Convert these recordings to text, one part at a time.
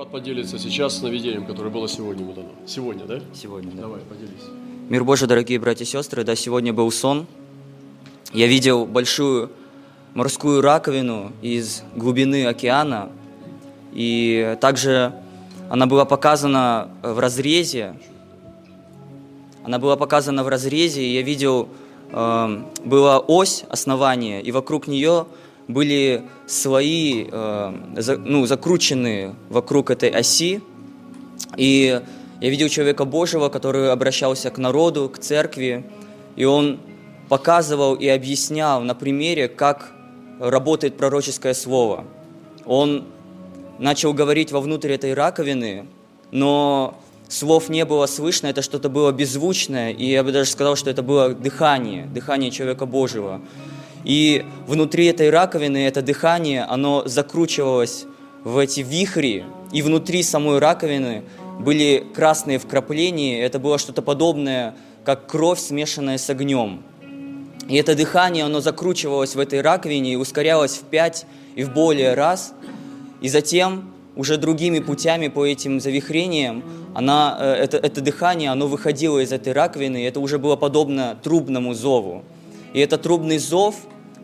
Брат поделится сейчас сновидением, которое было сегодня ему дано. Сегодня, да? Сегодня, да. Давай, поделись. Мир Божий, дорогие братья и сестры, да, сегодня был сон. Я видел большую морскую раковину из глубины океана, и также она была показана в разрезе. Она была показана в разрезе, и я видел, э, была ось основания, и вокруг нее были слои, э, за, ну, закрученные вокруг этой оси. И я видел человека Божьего, который обращался к народу, к церкви, и он показывал и объяснял на примере, как работает пророческое слово. Он начал говорить вовнутрь этой раковины, но слов не было слышно, это что-то было беззвучное, и я бы даже сказал, что это было дыхание, дыхание человека Божьего. И внутри этой раковины это дыхание, оно закручивалось в эти вихри, и внутри самой раковины были красные вкрапления, это было что-то подобное, как кровь, смешанная с огнем. И это дыхание, оно закручивалось в этой раковине и ускорялось в пять и в более раз. И затем уже другими путями по этим завихрениям она, э, это, это дыхание, оно выходило из этой раковины, и это уже было подобно трубному зову. И этот трубный зов,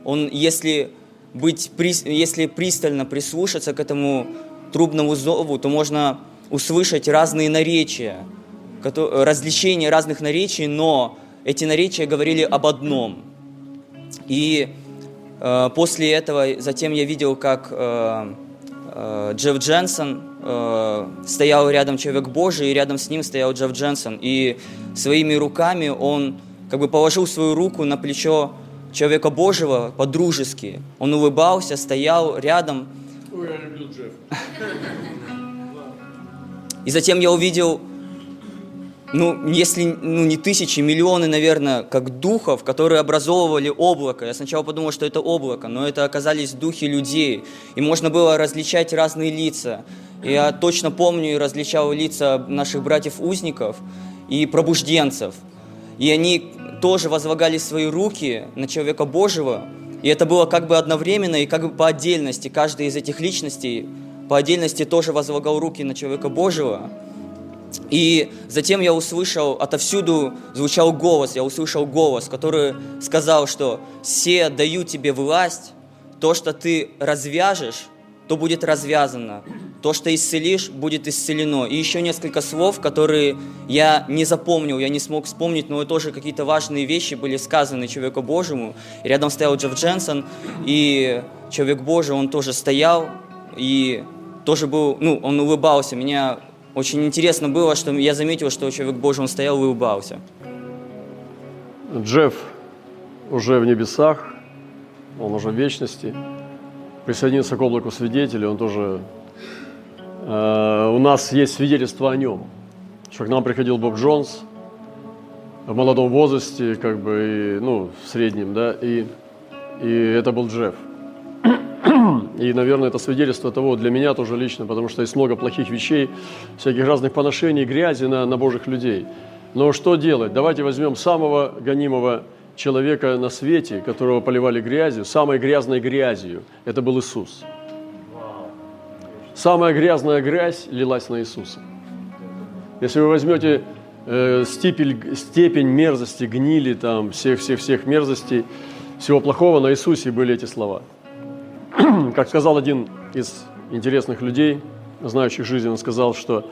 он, если, быть, если пристально прислушаться к этому трубному зову, то можно услышать разные наречия, различения разных наречий, но эти наречия говорили об одном. И э, после этого затем я видел, как э, э, Джефф Дженсон э, стоял рядом человек Божий, и рядом с ним стоял Джефф Дженсон. И своими руками он как бы положил свою руку на плечо человека Божьего по-дружески. Он улыбался, стоял рядом. Ой, я люблю Джефф. И затем я увидел, ну, если ну, не тысячи, миллионы, наверное, как духов, которые образовывали облако. Я сначала подумал, что это облако, но это оказались духи людей. И можно было различать разные лица. И я точно помню и различал лица наших братьев-узников и пробужденцев. И они тоже возлагали свои руки на человека Божьего, и это было как бы одновременно и как бы по отдельности. Каждая из этих личностей по отдельности тоже возлагал руки на человека Божьего. И затем я услышал, отовсюду звучал голос, я услышал голос, который сказал, что «Се даю тебе власть, то, что ты развяжешь, то будет развязано. То, что исцелишь, будет исцелено. И еще несколько слов, которые я не запомнил, я не смог вспомнить, но тоже какие-то важные вещи были сказаны человеку Божьему. Рядом стоял Джефф Дженсон, и человек Божий, он тоже стоял, и тоже был, ну, он улыбался. Меня очень интересно было, что я заметил, что человек Божий, он стоял и улыбался. Джефф уже в небесах, он уже в вечности – присоединился к облаку свидетелей, он тоже... Э, у нас есть свидетельство о нем, что к нам приходил Боб Джонс в молодом возрасте, как бы, и, ну, в среднем, да, и, и это был Джефф. И, наверное, это свидетельство того для меня тоже лично, потому что есть много плохих вещей, всяких разных поношений, грязи на, на Божьих людей. Но что делать? Давайте возьмем самого гонимого человека на свете, которого поливали грязью, самой грязной грязью, это был Иисус. Самая грязная грязь лилась на Иисуса. Если вы возьмете э, степень, степень мерзости, гнили, там, всех-всех-всех мерзостей, всего плохого, на Иисусе были эти слова. как сказал один из интересных людей, знающих жизнь, он сказал, что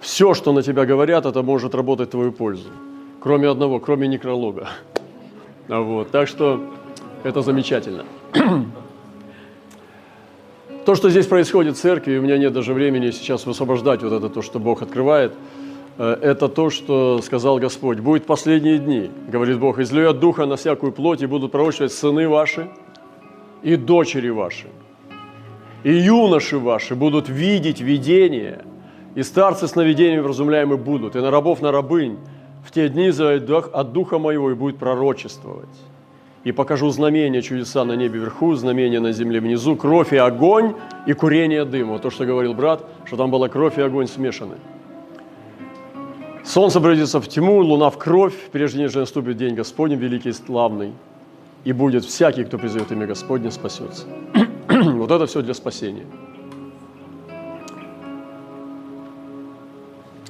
все, что на тебя говорят, это может работать в твою пользу. Кроме одного, кроме некролога. Вот, так что это замечательно. То, что здесь происходит в церкви, у меня нет даже времени сейчас высвобождать вот это то, что Бог открывает, э, это то, что сказал Господь. Будет последние дни, говорит Бог, излю от духа на всякую плоть, и будут пророчествовать сыны ваши и дочери ваши. И юноши ваши будут видеть видение, и старцы сновидениями вразумляемы будут, и на рабов, на рабынь, в те дни от Духа Моего и будет пророчествовать. И покажу знамения, чудеса на небе вверху, знамения на земле внизу, кровь и огонь и курение дыма. Вот то, что говорил брат, что там была кровь и огонь смешаны. Солнце обратится в тьму, луна в кровь, прежде нежели наступит день Господень, великий и славный. И будет всякий, кто призовет имя Господне, спасется. вот это все для спасения.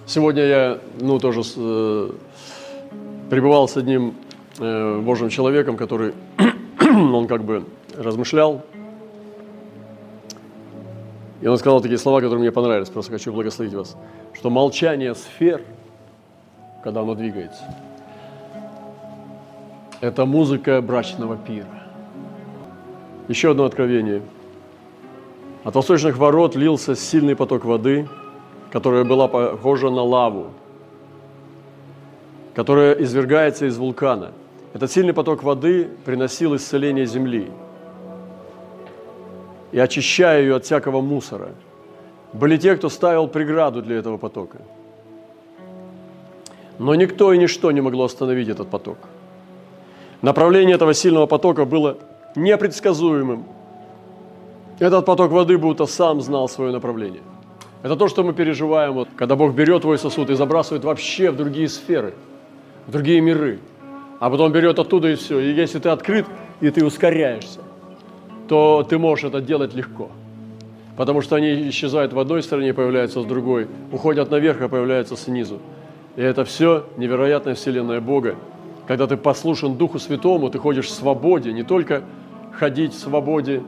Сегодня я, ну, тоже э, пребывал с одним э, Божьим человеком, который, он как бы размышлял, и он сказал такие слова, которые мне понравились, просто хочу благословить вас, что молчание сфер, когда оно двигается, это музыка брачного пира. Еще одно откровение. От восточных ворот лился сильный поток воды, которая была похожа на лаву, которая извергается из вулкана. Этот сильный поток воды приносил исцеление земли и очищая ее от всякого мусора. Были те, кто ставил преграду для этого потока. Но никто и ничто не могло остановить этот поток. Направление этого сильного потока было непредсказуемым. Этот поток воды будто сам знал свое направление. Это то, что мы переживаем, вот, когда Бог берет твой сосуд и забрасывает вообще в другие сферы, в другие миры. А потом берет оттуда и все. И если ты открыт, и ты ускоряешься, то ты можешь это делать легко. Потому что они исчезают в одной стороне, появляются с другой, уходят наверх, а появляются снизу. И это все невероятная вселенная Бога. Когда ты послушен Духу Святому, ты ходишь в свободе, не только ходить в свободе,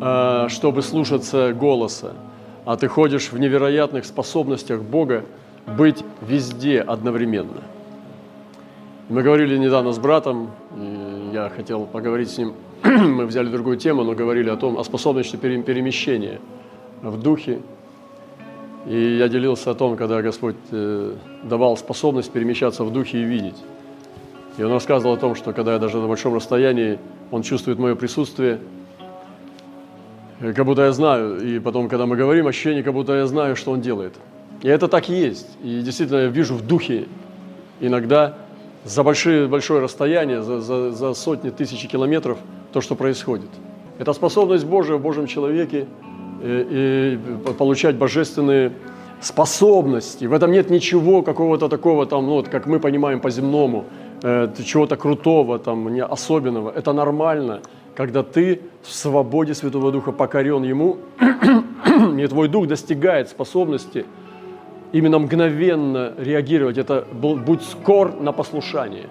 а, чтобы слушаться голоса, а ты ходишь в невероятных способностях Бога быть везде одновременно. Мы говорили недавно с братом, и я хотел поговорить с ним, мы взяли другую тему, но говорили о том, о способности перемещения в духе. И я делился о том, когда Господь э, давал способность перемещаться в духе и видеть. И он рассказывал о том, что когда я даже на большом расстоянии, он чувствует мое присутствие, как будто я знаю. И потом, когда мы говорим, ощущение, как будто я знаю, что он делает. И это так и есть. И действительно, я вижу в духе иногда за большие, большое расстояние, за, за, за сотни тысяч километров то, что происходит. Это способность Божия в Божьем человеке и, э, и получать божественные способности. В этом нет ничего какого-то такого, там, ну, вот, как мы понимаем по-земному – э, чего-то крутого, там, не особенного. Это нормально, когда ты в свободе Святого Духа покорен Ему, и твой Дух достигает способности именно мгновенно реагировать. Это будь скор на послушание,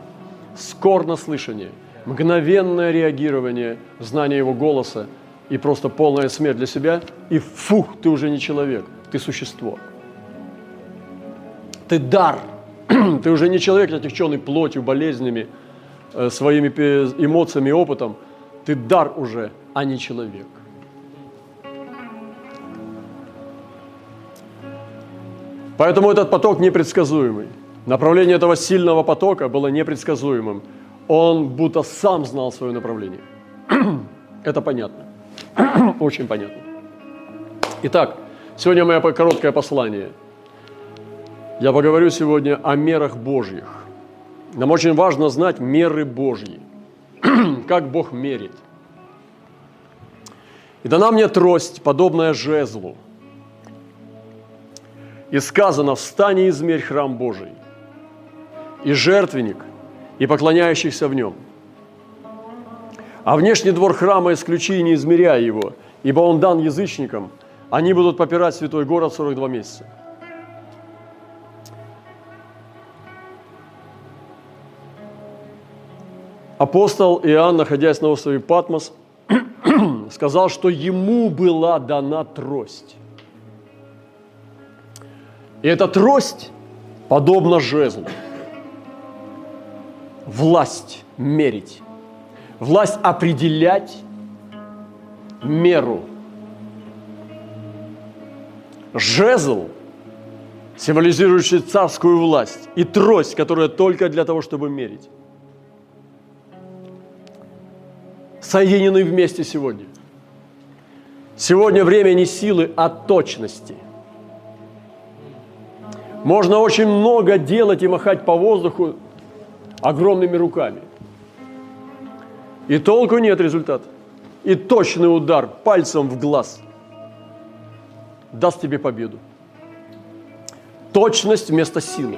скор на слышание, мгновенное реагирование, знание Его голоса и просто полная смерть для себя, и фух, ты уже не человек, ты существо. Ты дар – ты уже не человек, отягченный плотью, болезнями, э, своими эмоциями опытом. Ты дар уже, а не человек. Поэтому этот поток непредсказуемый. Направление этого сильного потока было непредсказуемым. Он будто сам знал свое направление. Это понятно. Очень понятно. Итак, сегодня мое короткое послание – я поговорю сегодня о мерах Божьих. Нам очень важно знать меры Божьи, как Бог мерит. И дана мне трость, подобная жезлу. И сказано, встань и измерь храм Божий, и жертвенник, и поклоняющихся в нем. А внешний двор храма исключи и не измеряй его, ибо он дан язычникам, они будут попирать святой город 42 месяца. Апостол Иоанн, находясь на острове Патмос, сказал, что ему была дана трость. И эта трость подобна жезлу. Власть мерить, власть определять меру. Жезл, символизирующий царскую власть, и трость, которая только для того, чтобы мерить. соединены вместе сегодня. Сегодня время не силы, а точности. Можно очень много делать и махать по воздуху огромными руками. И толку нет результата. И точный удар пальцем в глаз даст тебе победу. Точность вместо силы.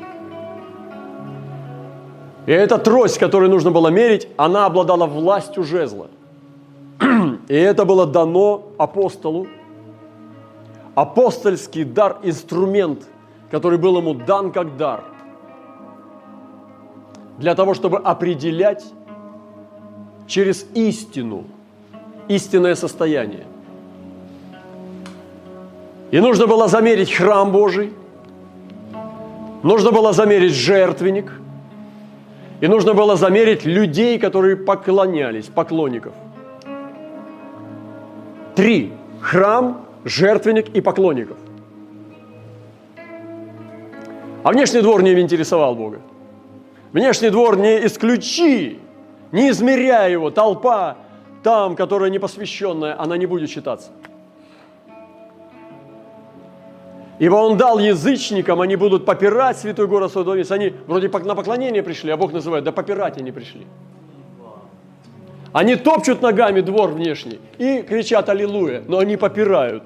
И эта трость, которую нужно было мерить, она обладала властью жезла – и это было дано апостолу. Апостольский дар – инструмент который был ему дан как дар, для того, чтобы определять через истину, истинное состояние. И нужно было замерить храм Божий, нужно было замерить жертвенник, и нужно было замерить людей, которые поклонялись, поклонников. Три. Храм, жертвенник и поклонников. А внешний двор не интересовал Бога. Внешний двор не исключи, не измеряя его. Толпа там, которая непосвященная, она не будет считаться. Ибо он дал язычникам, они будут попирать святой город Содом. Если они вроде на поклонение пришли, а Бог называет, да попирать они пришли. Они топчут ногами двор внешний и кричат «Аллилуйя», но они попирают.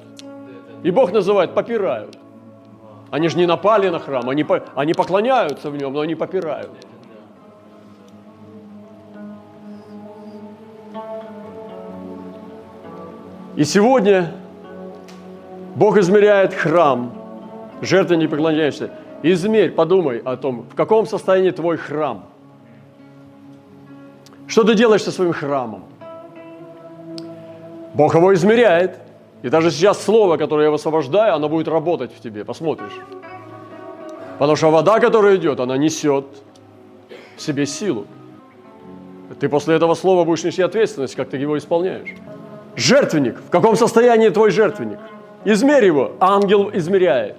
И Бог называет «попирают». Они же не напали на храм, они, они поклоняются в нем, но они попирают. И сегодня Бог измеряет храм, жертвы не поклоняешься. Измерь, подумай о том, в каком состоянии твой храм. Что ты делаешь со своим храмом? Бог его измеряет. И даже сейчас слово, которое я высвобождаю, оно будет работать в тебе. Посмотришь. Потому что вода, которая идет, она несет в себе силу. Ты после этого слова будешь нести ответственность, как ты его исполняешь. Жертвенник. В каком состоянии твой жертвенник? Измерь его. Ангел измеряет.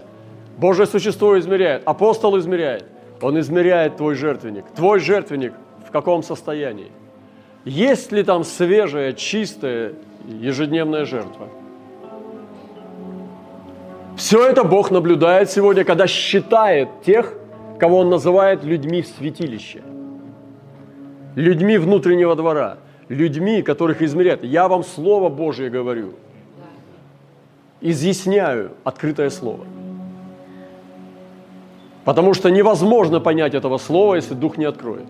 Божье существо измеряет, апостол измеряет. Он измеряет твой жертвенник. Твой жертвенник в каком состоянии? Есть ли там свежая, чистая, ежедневная жертва? Все это Бог наблюдает сегодня, когда считает тех, кого Он называет людьми в святилище. Людьми внутреннего двора. Людьми, которых измеряет. Я вам Слово Божие говорю. Изъясняю открытое Слово – Потому что невозможно понять этого слова, если Дух не откроет.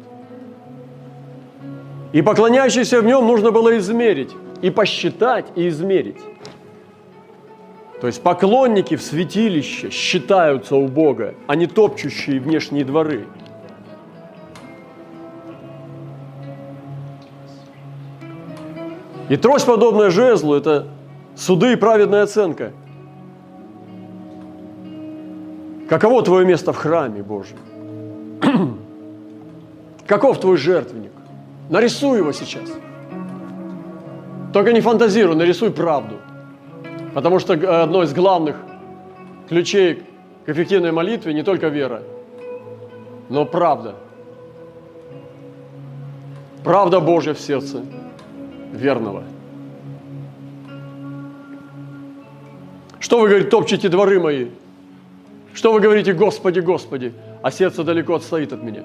И поклоняющийся в нем нужно было измерить, и посчитать, и измерить. То есть поклонники в святилище считаются у Бога, а не топчущие внешние дворы. И трость, подобная жезлу, это суды и праведная оценка – Каково твое место в храме Божьем? Каков твой жертвенник? Нарисуй его сейчас. Только не фантазируй, нарисуй правду. Потому что одно из главных ключей к эффективной молитве не только вера, но правда. Правда Божья в сердце верного. Что вы, говорите, топчете дворы мои? Что вы говорите, Господи, Господи, а сердце далеко отстоит от меня?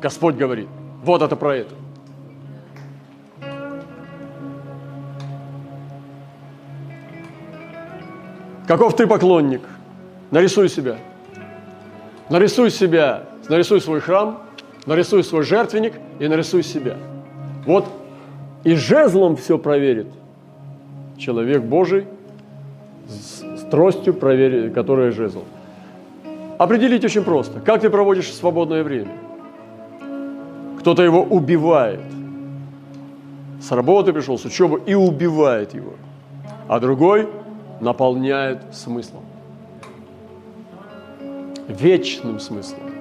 Господь говорит, вот это про это. Каков ты поклонник? Нарисуй себя. Нарисуй себя, нарисуй свой храм, нарисуй свой жертвенник и нарисуй себя. Вот и жезлом все проверит человек Божий с тростью, проверит, которая жезл. Определить очень просто. Как ты проводишь свободное время? Кто-то его убивает. С работы пришел, с учебы и убивает его. А другой наполняет смыслом. Вечным смыслом.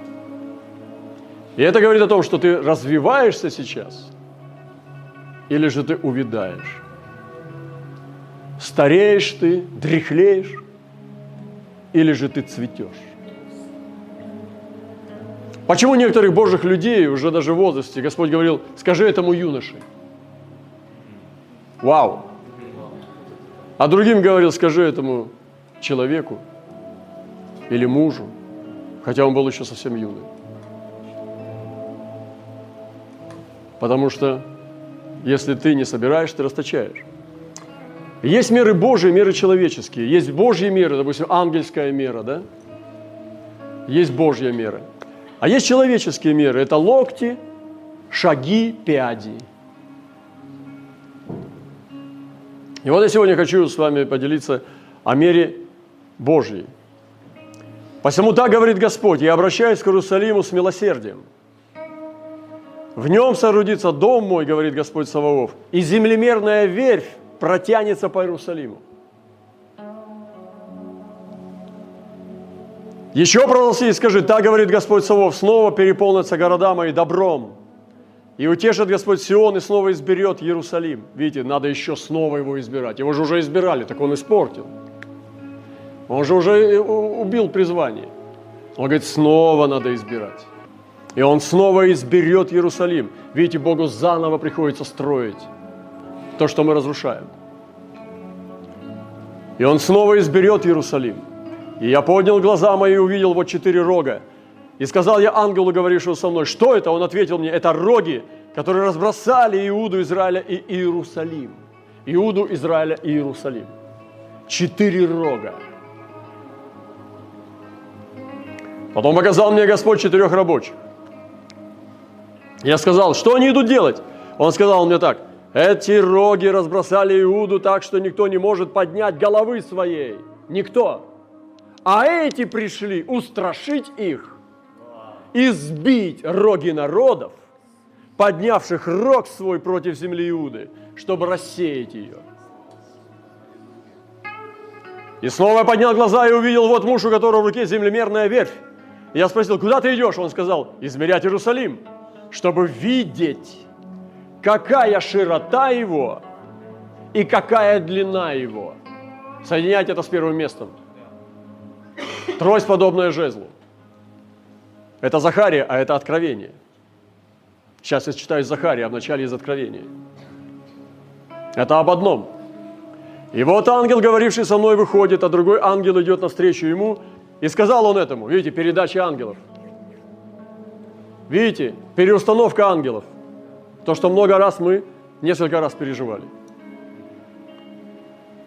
И это говорит о том, что ты развиваешься сейчас, или же ты увядаешь. Стареешь ты, дряхлеешь, или же ты цветешь. Почему некоторых божьих людей уже даже в возрасте Господь говорил, скажи этому юноше. Вау. А другим говорил, скажи этому человеку или мужу, хотя он был еще совсем юный. Потому что если ты не собираешь, ты расточаешь. Есть меры Божьи, меры человеческие. Есть Божьи меры, допустим, ангельская мера, да? Есть Божья мера. А есть человеческие меры. Это локти, шаги, пяди. И вот я сегодня хочу с вами поделиться о мере Божьей. Посему так говорит Господь, я обращаюсь к Иерусалиму с милосердием. В нем соорудится дом мой, говорит Господь Саваоф, и землемерная верфь протянется по Иерусалиму. Еще провозгласи и скажи, так говорит Господь Савов, снова переполнятся города мои добром, и утешит Господь Сион, и снова изберет Иерусалим. Видите, надо еще снова его избирать. Его же уже избирали, так он испортил. Он же уже убил призвание. Он говорит, снова надо избирать. И он снова изберет Иерусалим. Видите, Богу заново приходится строить то, что мы разрушаем. И он снова изберет Иерусалим. И я поднял глаза мои и увидел вот четыре рога. И сказал я ангелу, говорившему со мной, что это? Он ответил мне, это роги, которые разбросали Иуду, Израиля и Иерусалим. Иуду, Израиля и Иерусалим. Четыре рога. Потом показал мне Господь четырех рабочих. Я сказал, что они идут делать? Он сказал мне так, эти роги разбросали Иуду так, что никто не может поднять головы своей. Никто. А эти пришли устрашить их, избить роги народов, поднявших рог свой против земли Иуды, чтобы рассеять ее. И снова я поднял глаза и увидел вот муж, у которого в руке землемерная верфь. Я спросил, куда ты идешь? Он сказал, измерять Иерусалим, чтобы видеть, какая широта его и какая длина его. Соединять это с первым местом. Трость, подобная жезлу. Это Захария, а это Откровение. Сейчас я читаю Захария, а вначале из Откровения. Это об одном. И вот ангел, говоривший со мной, выходит, а другой ангел идет навстречу ему, и сказал он этому, видите, передача ангелов. Видите, переустановка ангелов. То, что много раз мы несколько раз переживали.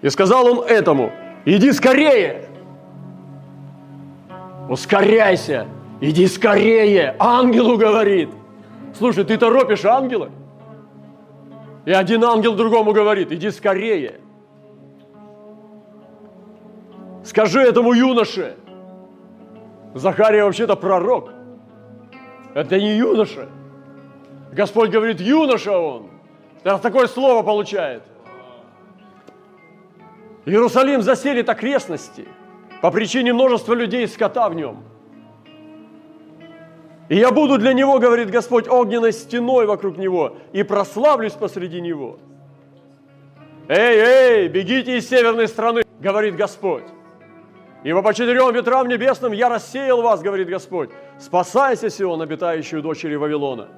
И сказал он этому, иди скорее, ускоряйся, иди скорее, ангелу говорит. Слушай, ты торопишь ангела? И один ангел другому говорит, иди скорее. Скажи этому юноше, Захария вообще-то пророк. Это не юноша. Господь говорит, юноша он. Раз такое слово получает. Иерусалим заселит окрестности по причине множества людей и скота в нем. И я буду для него, говорит Господь, огненной стеной вокруг него и прославлюсь посреди него. Эй, эй, бегите из северной страны, говорит Господь. Ибо по четырем ветрам небесным я рассеял вас, говорит Господь. Спасайся, Сион, обитающую дочери Вавилона.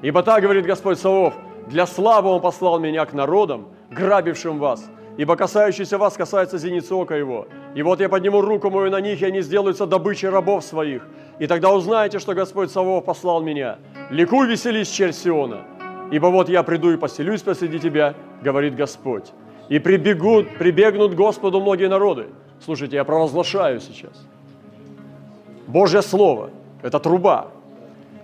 Ибо так, говорит Господь Савов, для славы Он послал меня к народам, грабившим вас. Ибо касающийся вас касается зеницы ока его. И вот я подниму руку мою на них, и они сделаются добычей рабов своих. И тогда узнаете, что Господь Савов послал меня. Ликуй, веселись, черь Сиона. Ибо вот я приду и поселюсь посреди тебя, говорит Господь. И прибегут, прибегнут Господу многие народы, Слушайте, я провозглашаю сейчас. Божье Слово – это труба.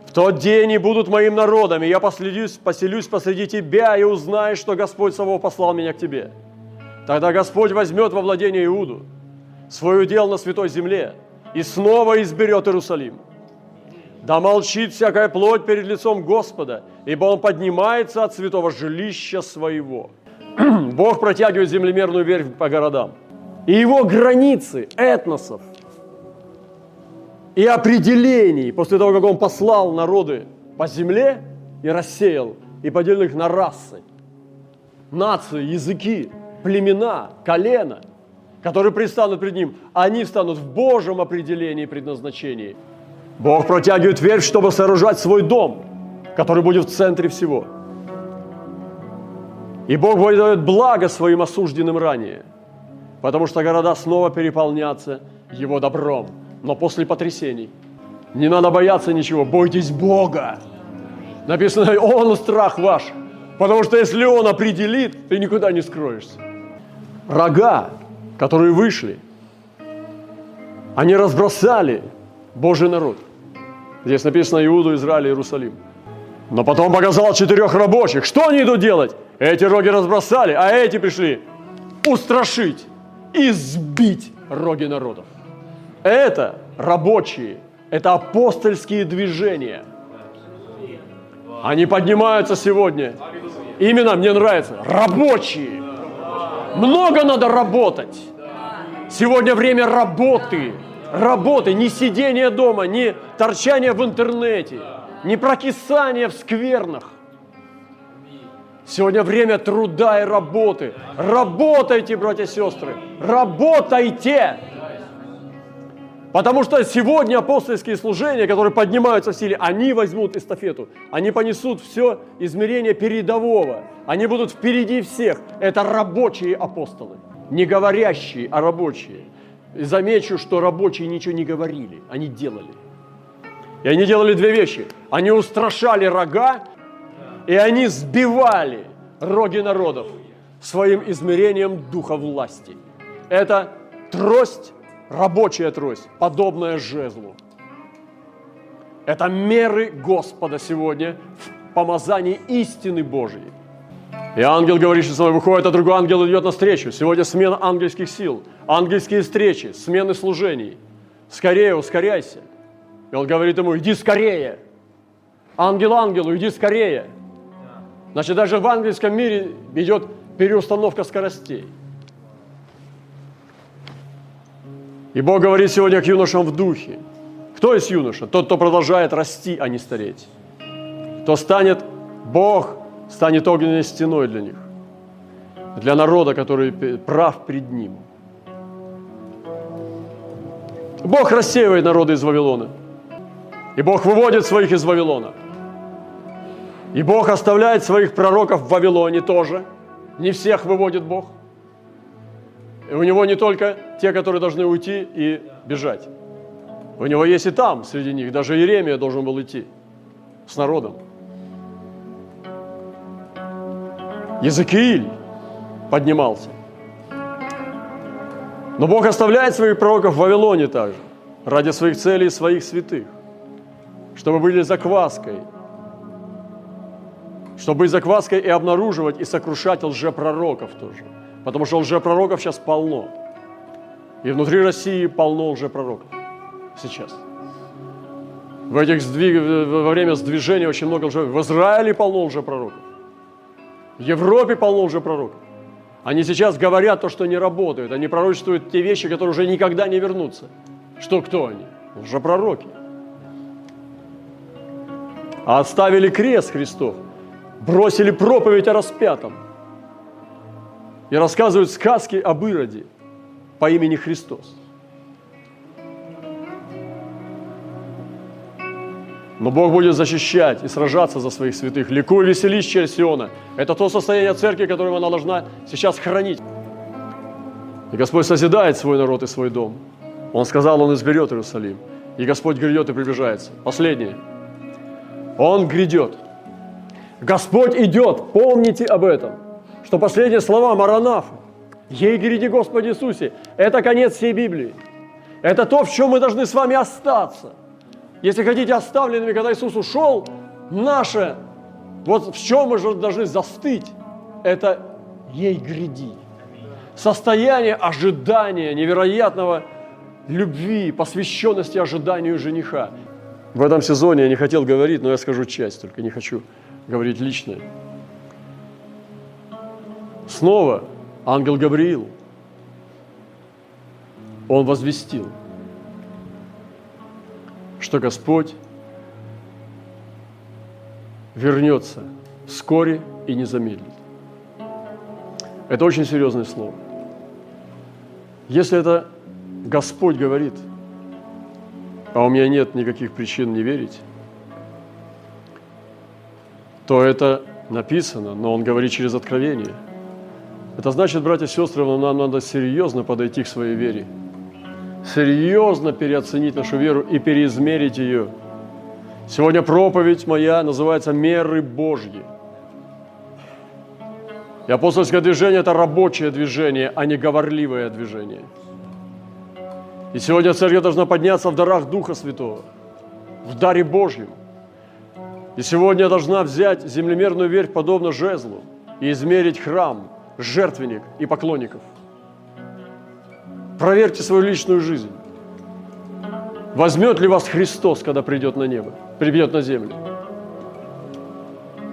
В тот день и будут моим народом, и я последюсь, поселюсь посреди тебя, и узнаешь, что Господь Савов послал меня к тебе. Тогда Господь возьмет во владение Иуду, свой удел на святой земле, и снова изберет Иерусалим. Да молчит всякая плоть перед лицом Господа, ибо Он поднимается от святого жилища своего. Бог протягивает землемерную верфь по городам и его границы этносов и определений, после того, как он послал народы по земле и рассеял, и поделил их на расы, нации, языки, племена, колена, которые предстанут перед ним, они станут в Божьем определении и предназначении. Бог протягивает верфь, чтобы сооружать свой дом, который будет в центре всего. И Бог дает благо своим осужденным ранее – потому что города снова переполнятся Его добром, но после потрясений. Не надо бояться ничего, бойтесь Бога. Написано, Он страх ваш, потому что если Он определит, ты никуда не скроешься. Рога, которые вышли, они разбросали Божий народ. Здесь написано Иуду, Израиль, Иерусалим. Но потом показал четырех рабочих. Что они идут делать? Эти роги разбросали, а эти пришли устрашить избить роги народов. Это рабочие, это апостольские движения. Они поднимаются сегодня. Именно мне нравится. Рабочие. Много надо работать. Сегодня время работы. Работы, не сидения дома, не торчания в интернете, не прокисания в сквернах. Сегодня время труда и работы. Работайте, братья и сестры, работайте! Потому что сегодня апостольские служения, которые поднимаются в силе, они возьмут эстафету. Они понесут все измерение передового. Они будут впереди всех. Это рабочие апостолы. Не говорящие, а рабочие. И замечу, что рабочие ничего не говорили, они делали. И они делали две вещи. Они устрашали рога, и они сбивали роги народов своим измерением духа власти. Это трость рабочая трость, подобная жезлу. Это меры Господа сегодня в помазании истины Божьей. И ангел говорит, что со мной выходит, а другой ангел идет навстречу. Сегодня смена ангельских сил, ангельские встречи, смены служений. Скорее, ускоряйся. И он говорит ему, иди скорее. Ангел ангелу, иди скорее. Значит, даже в ангельском мире идет переустановка скоростей. И Бог говорит сегодня к юношам в духе. Кто есть юноша? Тот, кто продолжает расти, а не стареть. Кто станет, Бог станет огненной стеной для них. Для народа, который прав пред Ним. Бог рассеивает народы из Вавилона. И Бог выводит своих из Вавилона. И Бог оставляет своих пророков в Вавилоне тоже. Не всех выводит Бог – и у него не только те, которые должны уйти и бежать. У него есть и там, среди них. Даже Иеремия должен был идти с народом. Языкииль поднимался. Но Бог оставляет своих пророков в Вавилоне также, ради своих целей и своих святых, чтобы были закваской, чтобы быть закваской и обнаруживать и сокрушать лжепророков тоже – Потому что лжепророков сейчас полно. И внутри России полно лжепророков сейчас. В этих сдвиг... во время сдвижения очень много лжепророков. В Израиле полно лжепророков. В Европе полно лжепророков. Они сейчас говорят то, что не работает. Они пророчествуют те вещи, которые уже никогда не вернутся. Что кто они? Лжепророки. А оставили крест Христов. Бросили проповедь о распятом и рассказывают сказки об Ироде по имени Христос. Но Бог будет защищать и сражаться за своих святых. Ликуй, веселись, через Сиона. Это то состояние церкви, которое она должна сейчас хранить. И Господь созидает свой народ и свой дом. Он сказал, Он изберет Иерусалим. И Господь грядет и приближается. Последнее. Он грядет. Господь идет. Помните об этом что последние слова Маранафа, ей гряди Господи Иисусе, это конец всей Библии. Это то, в чем мы должны с вами остаться. Если хотите оставленными, когда Иисус ушел, наше, вот в чем мы же должны застыть, это ей гряди. Состояние ожидания невероятного любви, посвященности ожиданию жениха. В этом сезоне я не хотел говорить, но я скажу часть, только не хочу говорить личное. Снова ангел Гавриил, он возвестил, что Господь вернется вскоре и не замедлит. Это очень серьезное слово. Если это Господь говорит, а у меня нет никаких причин не верить, то это написано, но Он говорит через откровение – это значит, братья и сестры, нам надо серьезно подойти к своей вере. Серьезно переоценить нашу веру и переизмерить ее. Сегодня проповедь моя называется «Меры Божьи». И апостольское движение – это рабочее движение, а не говорливое движение. И сегодня церковь должна подняться в дарах Духа Святого, в даре Божьем. И сегодня должна взять землемерную верь подобно жезлу и измерить храм – жертвенник и поклонников. Проверьте свою личную жизнь. Возьмет ли вас Христос, когда придет на небо, придет на землю?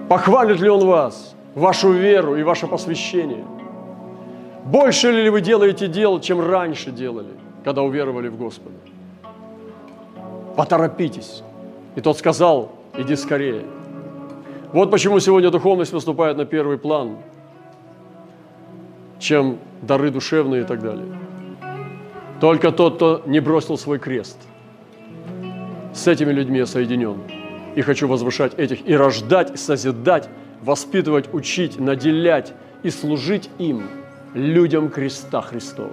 Похвалит ли Он вас, вашу веру и ваше посвящение? Больше ли вы делаете дел, чем раньше делали, когда уверовали в Господа? Поторопитесь. И тот сказал, иди скорее. Вот почему сегодня духовность выступает на первый план, чем дары душевные и так далее. Только тот, кто не бросил свой крест – с этими людьми я соединен. И хочу возвышать этих и рождать, и созидать, воспитывать, учить, наделять и служить им, людям креста Христова.